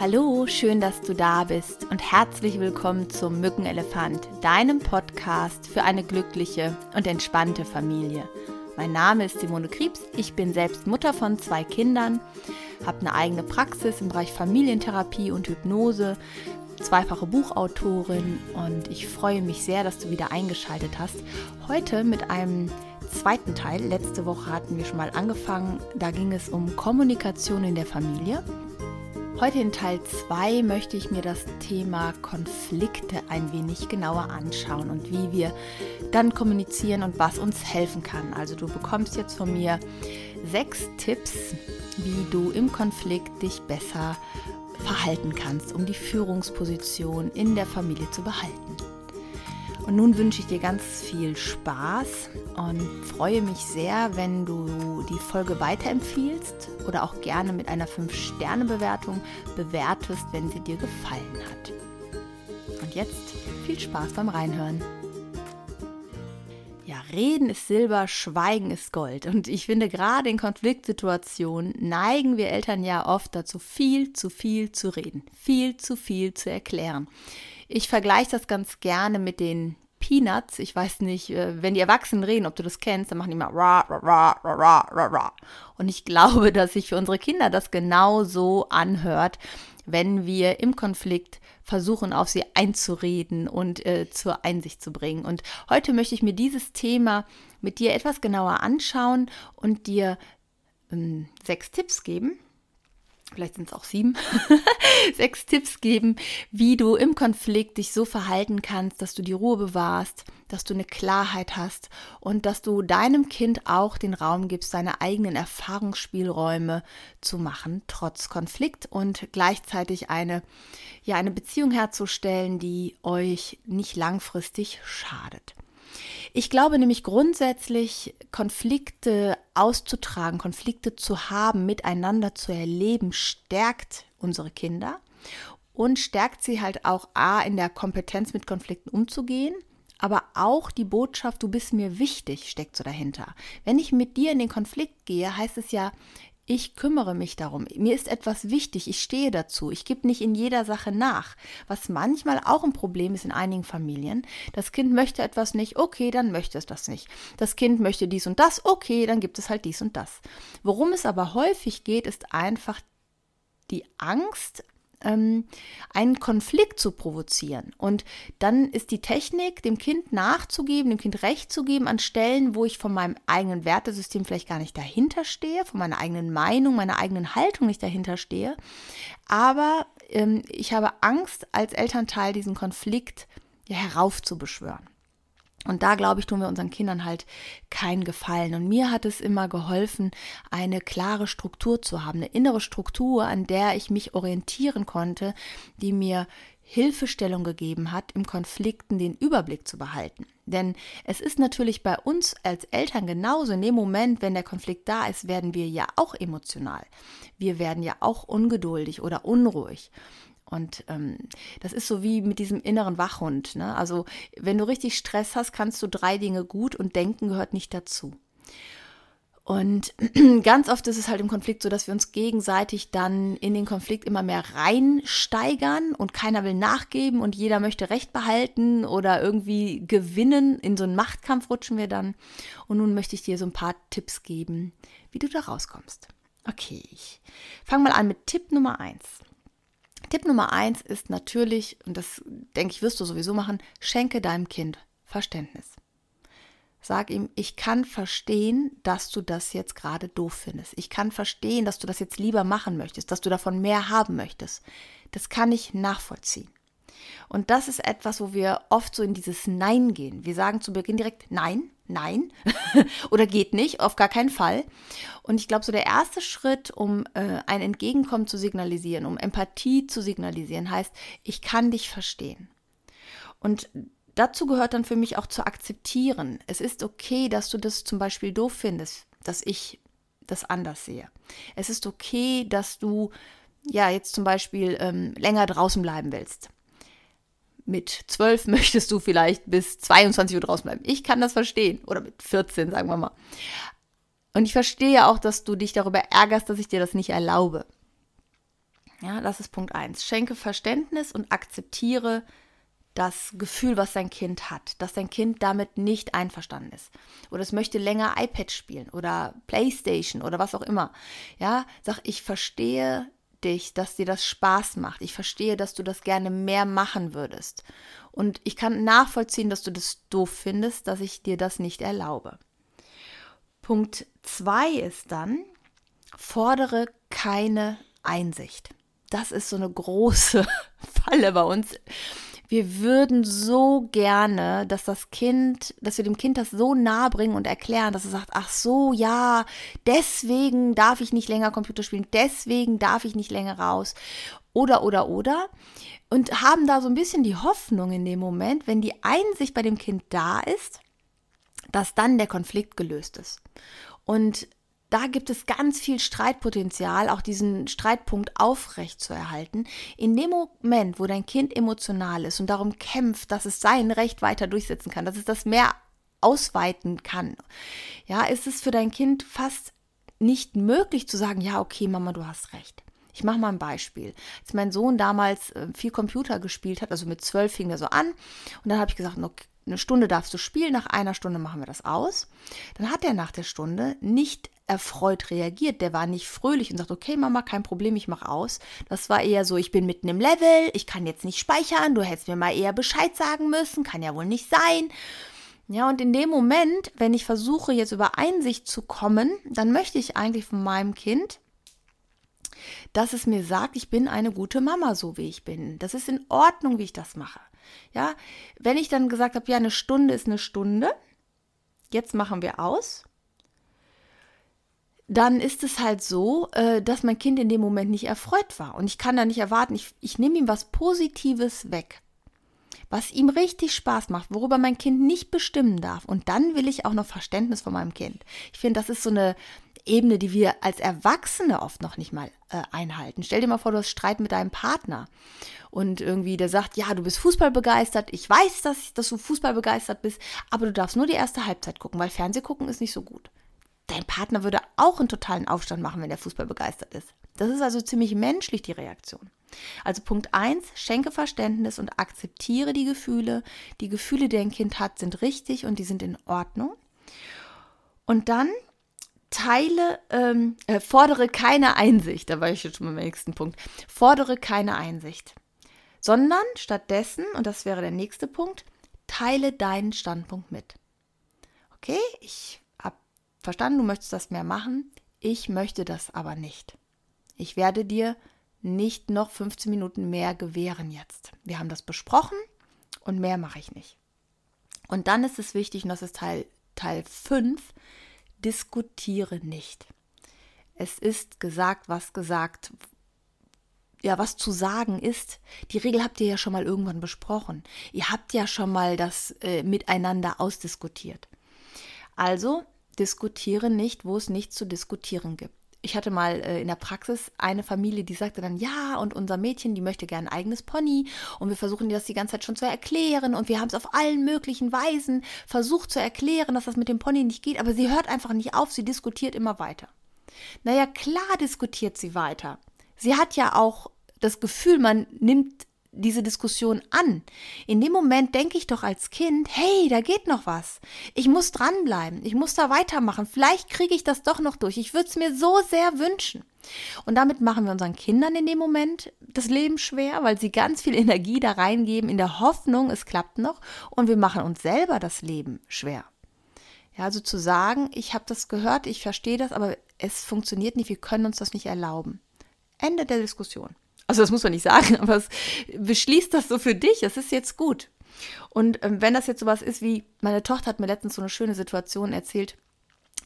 Hallo, schön, dass du da bist und herzlich willkommen zum Mückenelefant, deinem Podcast für eine glückliche und entspannte Familie. Mein Name ist Simone Kriebs, ich bin selbst Mutter von zwei Kindern, habe eine eigene Praxis im Bereich Familientherapie und Hypnose, zweifache Buchautorin und ich freue mich sehr, dass du wieder eingeschaltet hast. Heute mit einem zweiten Teil. Letzte Woche hatten wir schon mal angefangen, da ging es um Kommunikation in der Familie. Heute in Teil 2 möchte ich mir das Thema Konflikte ein wenig genauer anschauen und wie wir dann kommunizieren und was uns helfen kann. Also du bekommst jetzt von mir sechs Tipps, wie du im Konflikt dich besser verhalten kannst, um die Führungsposition in der Familie zu behalten. Und nun wünsche ich dir ganz viel Spaß und freue mich sehr, wenn du die Folge weiterempfiehlst oder auch gerne mit einer 5-Sterne-Bewertung bewertest, wenn sie dir gefallen hat. Und jetzt viel Spaß beim Reinhören. Ja, Reden ist Silber, Schweigen ist Gold. Und ich finde, gerade in Konfliktsituationen neigen wir Eltern ja oft dazu, viel zu viel zu reden, viel zu viel zu erklären. Ich vergleiche das ganz gerne mit den Peanuts. Ich weiß nicht, äh, wenn die Erwachsenen reden, ob du das kennst, dann machen die immer ra, ra, ra, ra, ra, ra. Und ich glaube, dass sich für unsere Kinder das genau so anhört, wenn wir im Konflikt versuchen, auf sie einzureden und äh, zur Einsicht zu bringen. Und heute möchte ich mir dieses Thema mit dir etwas genauer anschauen und dir ähm, sechs Tipps geben, vielleicht sind es auch sieben, sechs Tipps geben, wie du im Konflikt dich so verhalten kannst, dass du die Ruhe bewahrst, dass du eine Klarheit hast und dass du deinem Kind auch den Raum gibst, seine eigenen Erfahrungsspielräume zu machen, trotz Konflikt und gleichzeitig eine, ja, eine Beziehung herzustellen, die euch nicht langfristig schadet. Ich glaube nämlich grundsätzlich, Konflikte auszutragen, Konflikte zu haben, miteinander zu erleben, stärkt unsere Kinder und stärkt sie halt auch A in der Kompetenz mit Konflikten umzugehen, aber auch die Botschaft, du bist mir wichtig, steckt so dahinter. Wenn ich mit dir in den Konflikt gehe, heißt es ja, ich kümmere mich darum. Mir ist etwas wichtig. Ich stehe dazu. Ich gebe nicht in jeder Sache nach. Was manchmal auch ein Problem ist in einigen Familien. Das Kind möchte etwas nicht. Okay, dann möchte es das nicht. Das Kind möchte dies und das. Okay, dann gibt es halt dies und das. Worum es aber häufig geht, ist einfach die Angst, ähm, einen Konflikt zu provozieren. Und dann ist die Technik, dem Kind nachzugeben, dem Kind Recht zu geben an Stellen, wo ich von meinem eigenen Wertesystem vielleicht gar nicht dahinter stehe, von meiner eigenen Meinung, meiner eigenen Haltung nicht dahinter stehe. Aber ähm, ich habe Angst, als Elternteil diesen Konflikt ja, heraufzubeschwören. Und da, glaube ich, tun wir unseren Kindern halt keinen Gefallen. Und mir hat es immer geholfen, eine klare Struktur zu haben, eine innere Struktur, an der ich mich orientieren konnte, die mir Hilfestellung gegeben hat, im Konflikten den Überblick zu behalten. Denn es ist natürlich bei uns als Eltern genauso. In dem Moment, wenn der Konflikt da ist, werden wir ja auch emotional. Wir werden ja auch ungeduldig oder unruhig. Und ähm, das ist so wie mit diesem inneren Wachhund. Ne? Also wenn du richtig Stress hast, kannst du drei Dinge gut und denken gehört nicht dazu. Und ganz oft ist es halt im Konflikt so, dass wir uns gegenseitig dann in den Konflikt immer mehr reinsteigern und keiner will nachgeben und jeder möchte Recht behalten oder irgendwie gewinnen. In so einen Machtkampf rutschen wir dann. Und nun möchte ich dir so ein paar Tipps geben, wie du da rauskommst. Okay, ich fange mal an mit Tipp Nummer eins. Tipp Nummer eins ist natürlich, und das denke ich, wirst du sowieso machen, schenke deinem Kind Verständnis. Sag ihm, ich kann verstehen, dass du das jetzt gerade doof findest. Ich kann verstehen, dass du das jetzt lieber machen möchtest, dass du davon mehr haben möchtest. Das kann ich nachvollziehen. Und das ist etwas, wo wir oft so in dieses Nein gehen. Wir sagen zu Beginn direkt Nein, nein oder geht nicht, auf gar keinen Fall. Und ich glaube, so der erste Schritt, um äh, ein Entgegenkommen zu signalisieren, um Empathie zu signalisieren, heißt, ich kann dich verstehen. Und dazu gehört dann für mich auch zu akzeptieren. Es ist okay, dass du das zum Beispiel doof findest, dass ich das anders sehe. Es ist okay, dass du ja jetzt zum Beispiel ähm, länger draußen bleiben willst mit 12 möchtest du vielleicht bis 22 Uhr draußen bleiben. Ich kann das verstehen. Oder mit 14, sagen wir mal. Und ich verstehe auch, dass du dich darüber ärgerst, dass ich dir das nicht erlaube. Ja, das ist Punkt 1. Schenke Verständnis und akzeptiere das Gefühl, was dein Kind hat, dass dein Kind damit nicht einverstanden ist oder es möchte länger iPad spielen oder Playstation oder was auch immer. Ja, sag, ich verstehe dich, dass dir das Spaß macht. Ich verstehe, dass du das gerne mehr machen würdest. Und ich kann nachvollziehen, dass du das doof findest, dass ich dir das nicht erlaube. Punkt 2 ist dann, fordere keine Einsicht. Das ist so eine große Falle bei uns wir würden so gerne, dass das Kind, dass wir dem Kind das so nahe bringen und erklären, dass es sagt, ach so, ja, deswegen darf ich nicht länger Computer spielen, deswegen darf ich nicht länger raus. Oder, oder, oder. Und haben da so ein bisschen die Hoffnung in dem Moment, wenn die Einsicht bei dem Kind da ist, dass dann der Konflikt gelöst ist. Und da gibt es ganz viel Streitpotenzial, auch diesen Streitpunkt aufrecht zu erhalten. In dem Moment, wo dein Kind emotional ist und darum kämpft, dass es sein Recht weiter durchsetzen kann, dass es das mehr ausweiten kann, ja, ist es für dein Kind fast nicht möglich zu sagen, ja, okay, Mama, du hast recht. Ich mache mal ein Beispiel. Als mein Sohn damals äh, viel Computer gespielt hat, also mit zwölf fing er so an, und dann habe ich gesagt, okay, eine Stunde darfst du spielen, nach einer Stunde machen wir das aus. Dann hat er nach der Stunde nicht erfreut reagiert. Der war nicht fröhlich und sagt, okay, Mama, kein Problem, ich mache aus. Das war eher so, ich bin mitten im Level, ich kann jetzt nicht speichern, du hättest mir mal eher Bescheid sagen müssen, kann ja wohl nicht sein. Ja, und in dem Moment, wenn ich versuche, jetzt über Einsicht zu kommen, dann möchte ich eigentlich von meinem Kind, dass es mir sagt, ich bin eine gute Mama, so wie ich bin. Das ist in Ordnung, wie ich das mache. Ja, wenn ich dann gesagt habe, ja, eine Stunde ist eine Stunde, jetzt machen wir aus, dann ist es halt so, äh, dass mein Kind in dem Moment nicht erfreut war. Und ich kann da nicht erwarten, ich, ich nehme ihm was Positives weg, was ihm richtig Spaß macht, worüber mein Kind nicht bestimmen darf. Und dann will ich auch noch Verständnis von meinem Kind. Ich finde, das ist so eine Ebene, die wir als Erwachsene oft noch nicht mal äh, einhalten. Stell dir mal vor, du hast Streit mit deinem Partner und irgendwie der sagt, ja, du bist Fußball begeistert, ich weiß, dass, dass du Fußball begeistert bist, aber du darfst nur die erste Halbzeit gucken, weil Fernseh gucken ist nicht so gut dein Partner würde auch einen totalen Aufstand machen, wenn er Fußball begeistert ist. Das ist also ziemlich menschlich, die Reaktion. Also Punkt 1, schenke Verständnis und akzeptiere die Gefühle. Die Gefühle, die ein Kind hat, sind richtig und die sind in Ordnung. Und dann teile, ähm, äh, fordere keine Einsicht, da war ich jetzt schon beim nächsten Punkt, fordere keine Einsicht, sondern stattdessen, und das wäre der nächste Punkt, teile deinen Standpunkt mit. Okay, ich verstanden, du möchtest das mehr machen. Ich möchte das aber nicht. Ich werde dir nicht noch 15 Minuten mehr gewähren jetzt. Wir haben das besprochen und mehr mache ich nicht. Und dann ist es wichtig, und das ist Teil, Teil 5, diskutiere nicht. Es ist gesagt, was gesagt, ja, was zu sagen ist. Die Regel habt ihr ja schon mal irgendwann besprochen. Ihr habt ja schon mal das äh, miteinander ausdiskutiert. Also diskutiere nicht, wo es nichts zu diskutieren gibt. Ich hatte mal äh, in der Praxis eine Familie, die sagte dann, ja, und unser Mädchen, die möchte gerne ein eigenes Pony und wir versuchen dir das die ganze Zeit schon zu erklären und wir haben es auf allen möglichen Weisen versucht zu erklären, dass das mit dem Pony nicht geht, aber sie hört einfach nicht auf, sie diskutiert immer weiter. Naja, klar diskutiert sie weiter. Sie hat ja auch das Gefühl, man nimmt diese Diskussion an. In dem Moment denke ich doch als Kind, hey, da geht noch was. Ich muss dranbleiben. Ich muss da weitermachen. Vielleicht kriege ich das doch noch durch. Ich würde es mir so sehr wünschen. Und damit machen wir unseren Kindern in dem Moment das Leben schwer, weil sie ganz viel Energie da reingeben in der Hoffnung, es klappt noch. Und wir machen uns selber das Leben schwer. Ja, also zu sagen, ich habe das gehört, ich verstehe das, aber es funktioniert nicht, wir können uns das nicht erlauben. Ende der Diskussion. Also das muss man nicht sagen, aber es beschließt das so für dich, es ist jetzt gut. Und ähm, wenn das jetzt sowas ist wie, meine Tochter hat mir letztens so eine schöne Situation erzählt,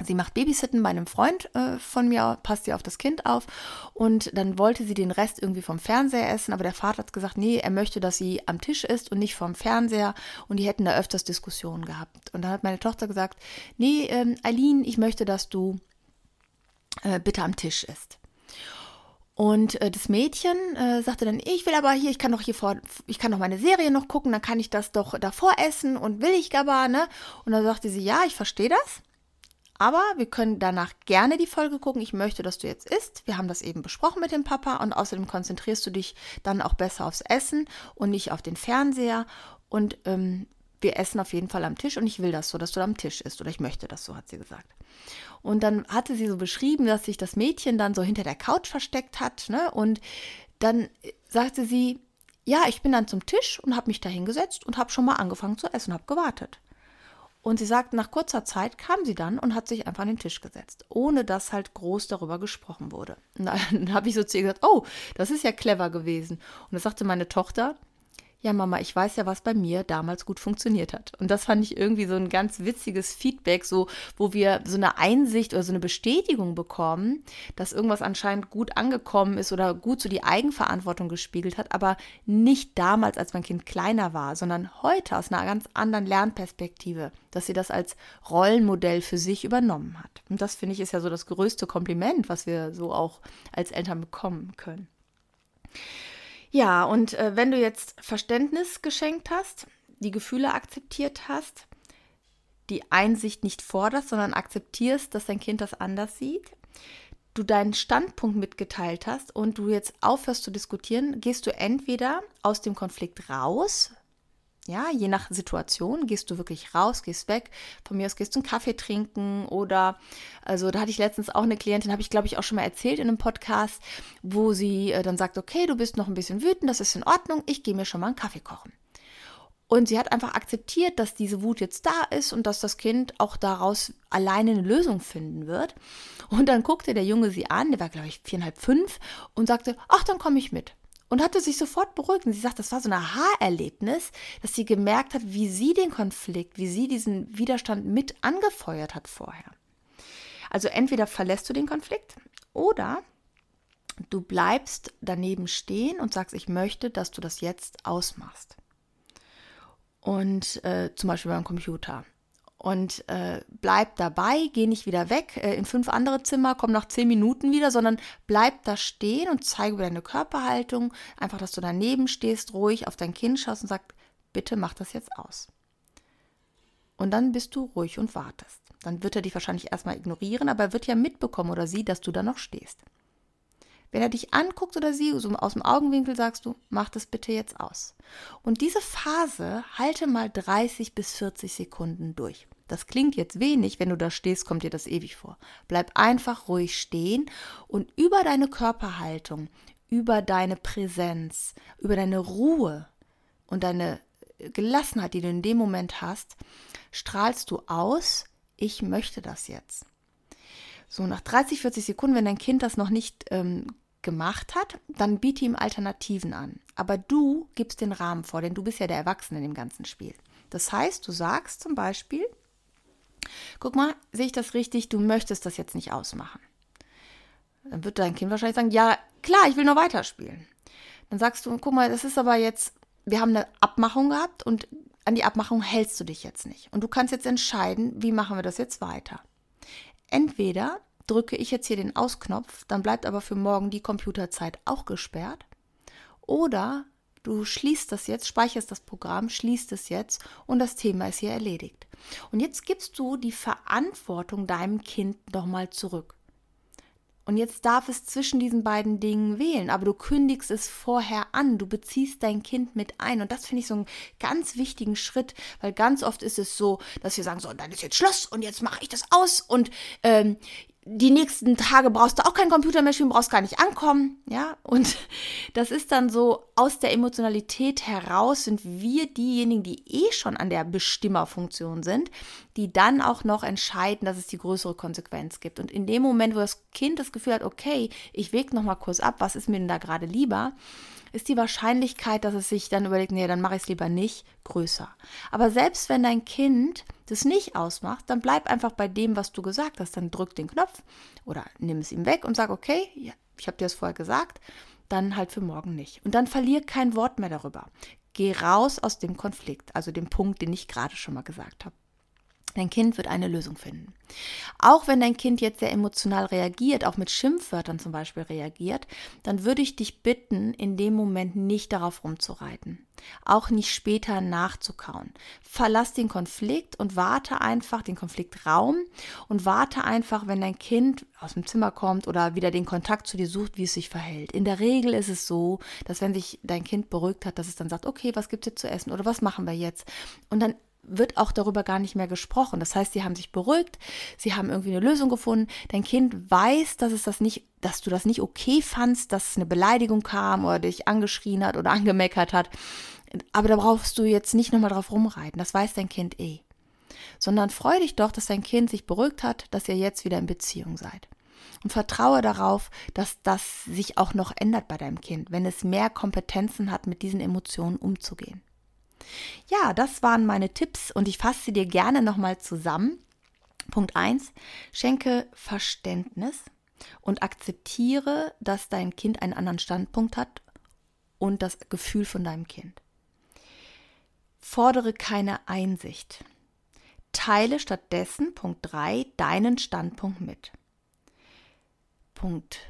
Sie macht Babysitten bei einem Freund äh, von mir, passt sie auf das Kind auf und dann wollte sie den Rest irgendwie vom Fernseher essen, aber der Vater hat gesagt, nee, er möchte, dass sie am Tisch ist und nicht vom Fernseher und die hätten da öfters Diskussionen gehabt. Und dann hat meine Tochter gesagt, nee, ähm, Eileen, ich möchte, dass du äh, bitte am Tisch isst. Und äh, das Mädchen äh, sagte dann, ich will aber hier, ich kann doch hier vor, ich kann doch meine Serie noch gucken, dann kann ich das doch davor essen und will ich aber, ne? Und dann sagte sie, ja, ich verstehe das, Aber wir können danach gerne die Folge gucken. Ich möchte, dass du jetzt isst. Wir haben das eben besprochen mit dem Papa und außerdem konzentrierst du dich dann auch besser aufs Essen und nicht auf den Fernseher. Und ähm, wir essen auf jeden Fall am Tisch und ich will das so, dass du am Tisch isst oder ich möchte das so, hat sie gesagt. Und dann hatte sie so beschrieben, dass sich das Mädchen dann so hinter der Couch versteckt hat. Ne? Und dann sagte sie, ja, ich bin dann zum Tisch und habe mich da hingesetzt und habe schon mal angefangen zu essen, habe gewartet. Und sie sagt, nach kurzer Zeit kam sie dann und hat sich einfach an den Tisch gesetzt, ohne dass halt groß darüber gesprochen wurde. Und dann habe ich so zu ihr gesagt, oh, das ist ja clever gewesen. Und da sagte meine Tochter, ja Mama, ich weiß ja, was bei mir damals gut funktioniert hat. Und das fand ich irgendwie so ein ganz witziges Feedback, so wo wir so eine Einsicht oder so eine Bestätigung bekommen, dass irgendwas anscheinend gut angekommen ist oder gut so die Eigenverantwortung gespiegelt hat, aber nicht damals, als mein Kind kleiner war, sondern heute aus einer ganz anderen Lernperspektive, dass sie das als Rollenmodell für sich übernommen hat. Und das finde ich ist ja so das größte Kompliment, was wir so auch als Eltern bekommen können. Ja, und äh, wenn du jetzt Verständnis geschenkt hast, die Gefühle akzeptiert hast, die Einsicht nicht forderst, sondern akzeptierst, dass dein Kind das anders sieht, du deinen Standpunkt mitgeteilt hast und du jetzt aufhörst zu diskutieren, gehst du entweder aus dem Konflikt raus, ja, je nach Situation gehst du wirklich raus, gehst weg. Von mir aus gehst du einen Kaffee trinken oder, also da hatte ich letztens auch eine Klientin, habe ich glaube ich auch schon mal erzählt in einem Podcast, wo sie äh, dann sagt, okay, du bist noch ein bisschen wütend, das ist in Ordnung, ich gehe mir schon mal einen Kaffee kochen. Und sie hat einfach akzeptiert, dass diese Wut jetzt da ist und dass das Kind auch daraus alleine eine Lösung finden wird. Und dann guckte der Junge sie an, der war glaube ich viereinhalb, fünf, und sagte, ach, dann komme ich mit und hatte sich sofort beruhigt. Und sie sagt, das war so ein Aha-Erlebnis, dass sie gemerkt hat, wie sie den Konflikt, wie sie diesen Widerstand mit angefeuert hat vorher. Also entweder verlässt du den Konflikt oder du bleibst daneben stehen und sagst, ich möchte, dass du das jetzt ausmachst. Und äh, zum Beispiel beim Computer und äh, bleib dabei, geh nicht wieder weg äh, in fünf andere Zimmer, komm nach zehn Minuten wieder, sondern bleib da stehen und zeige deine Körperhaltung, einfach, dass du daneben stehst, ruhig auf dein Kind schaust und sagst, bitte mach das jetzt aus. Und dann bist du ruhig und wartest. Dann wird er dich wahrscheinlich erstmal ignorieren, aber er wird ja mitbekommen oder sie, dass du da noch stehst. Wenn er dich anguckt oder sie, so aus dem Augenwinkel sagst du, mach das bitte jetzt aus. Und diese Phase halte mal 30 bis 40 Sekunden durch. Das klingt jetzt wenig, wenn du da stehst, kommt dir das ewig vor. Bleib einfach ruhig stehen und über deine Körperhaltung, über deine Präsenz, über deine Ruhe und deine Gelassenheit, die du in dem Moment hast, strahlst du aus, ich möchte das jetzt. So, nach 30, 40 Sekunden, wenn dein Kind das noch nicht ähm, gemacht hat, dann biete ihm Alternativen an. Aber du gibst den Rahmen vor, denn du bist ja der Erwachsene in dem ganzen Spiel. Das heißt, du sagst zum Beispiel, guck mal, sehe ich das richtig, du möchtest das jetzt nicht ausmachen. Dann wird dein Kind wahrscheinlich sagen, ja, klar, ich will nur weiterspielen. Dann sagst du, guck mal, das ist aber jetzt, wir haben eine Abmachung gehabt und an die Abmachung hältst du dich jetzt nicht. Und du kannst jetzt entscheiden, wie machen wir das jetzt weiter. Entweder drücke ich jetzt hier den Ausknopf, dann bleibt aber für morgen die Computerzeit auch gesperrt. Oder du schließt das jetzt, speicherst das Programm, schließt es jetzt und das Thema ist hier erledigt. Und jetzt gibst du die Verantwortung deinem Kind nochmal zurück. Und jetzt darf es zwischen diesen beiden Dingen wählen, aber du kündigst es vorher an, du beziehst dein Kind mit ein. Und das finde ich so einen ganz wichtigen Schritt, weil ganz oft ist es so, dass wir sagen, so, dann ist jetzt Schluss und jetzt mache ich das aus und ähm, die nächsten Tage brauchst du auch kein Computer mehr spielen, brauchst gar nicht ankommen, ja. Und das ist dann so, aus der Emotionalität heraus sind wir diejenigen, die eh schon an der Bestimmerfunktion sind, die dann auch noch entscheiden, dass es die größere Konsequenz gibt. Und in dem Moment, wo das Kind das Gefühl hat, okay, ich wege noch mal kurz ab, was ist mir denn da gerade lieber, ist die Wahrscheinlichkeit, dass es sich dann überlegt, nee, dann mache ich es lieber nicht, größer. Aber selbst wenn dein Kind das nicht ausmacht, dann bleib einfach bei dem, was du gesagt hast. Dann drück den Knopf oder nimm es ihm weg und sag, okay, ja, ich habe dir das vorher gesagt, dann halt für morgen nicht. Und dann verlier kein Wort mehr darüber. Geh raus aus dem Konflikt, also dem Punkt, den ich gerade schon mal gesagt habe. Dein Kind wird eine Lösung finden. Auch wenn dein Kind jetzt sehr emotional reagiert, auch mit Schimpfwörtern zum Beispiel reagiert, dann würde ich dich bitten, in dem Moment nicht darauf rumzureiten. Auch nicht später nachzukauen. Verlass den Konflikt und warte einfach den Konfliktraum und warte einfach, wenn dein Kind aus dem Zimmer kommt oder wieder den Kontakt zu dir sucht, wie es sich verhält. In der Regel ist es so, dass wenn sich dein Kind beruhigt hat, dass es dann sagt, okay, was gibt es jetzt zu essen oder was machen wir jetzt? Und dann wird auch darüber gar nicht mehr gesprochen. Das heißt, sie haben sich beruhigt, sie haben irgendwie eine Lösung gefunden. Dein Kind weiß, dass es das nicht, dass du das nicht okay fandst, dass es eine Beleidigung kam oder dich angeschrien hat oder angemeckert hat. Aber da brauchst du jetzt nicht nochmal drauf rumreiten. Das weiß dein Kind eh. Sondern freu dich doch, dass dein Kind sich beruhigt hat, dass ihr jetzt wieder in Beziehung seid. Und vertraue darauf, dass das sich auch noch ändert bei deinem Kind, wenn es mehr Kompetenzen hat, mit diesen Emotionen umzugehen. Ja, das waren meine Tipps und ich fasse sie dir gerne nochmal zusammen. Punkt 1. Schenke Verständnis und akzeptiere, dass dein Kind einen anderen Standpunkt hat und das Gefühl von deinem Kind. Fordere keine Einsicht. Teile stattdessen, Punkt 3, deinen Standpunkt mit. Punkt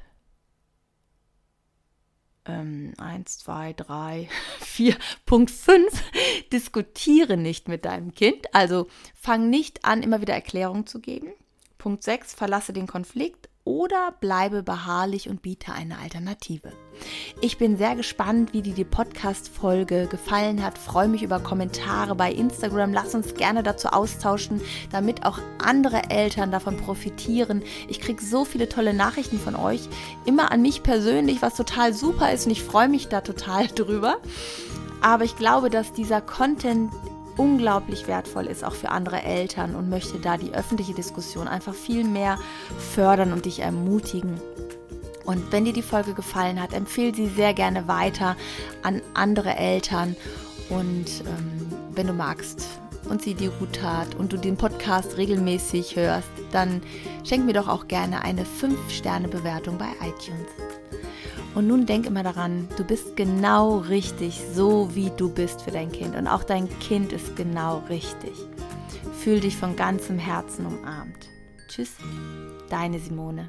ähm, 1, 2, 3, 4, Punkt 5, diskutiere nicht mit deinem Kind. Also fang nicht an, immer wieder Erklärungen zu geben. Punkt 6, verlasse den Konflikt oder bleibe beharrlich und biete eine Alternative. Ich bin sehr gespannt, wie dir die Podcast-Folge gefallen hat. Freue mich über Kommentare bei Instagram. Lass uns gerne dazu austauschen, damit auch andere Eltern davon profitieren. Ich kriege so viele tolle Nachrichten von euch, immer an mich persönlich, was total super ist und ich freue mich da total drüber. Aber ich glaube, dass dieser Content unglaublich wertvoll ist, auch für andere Eltern und möchte da die öffentliche Diskussion einfach viel mehr fördern und dich ermutigen. Und wenn dir die Folge gefallen hat, empfehle sie sehr gerne weiter an andere Eltern. Und ähm, wenn du magst und sie dir gut tat und du den Podcast regelmäßig hörst, dann schenk mir doch auch gerne eine 5-Sterne-Bewertung bei iTunes. Und nun denk immer daran, du bist genau richtig, so wie du bist für dein Kind. Und auch dein Kind ist genau richtig. Fühl dich von ganzem Herzen umarmt. Tschüss, deine Simone.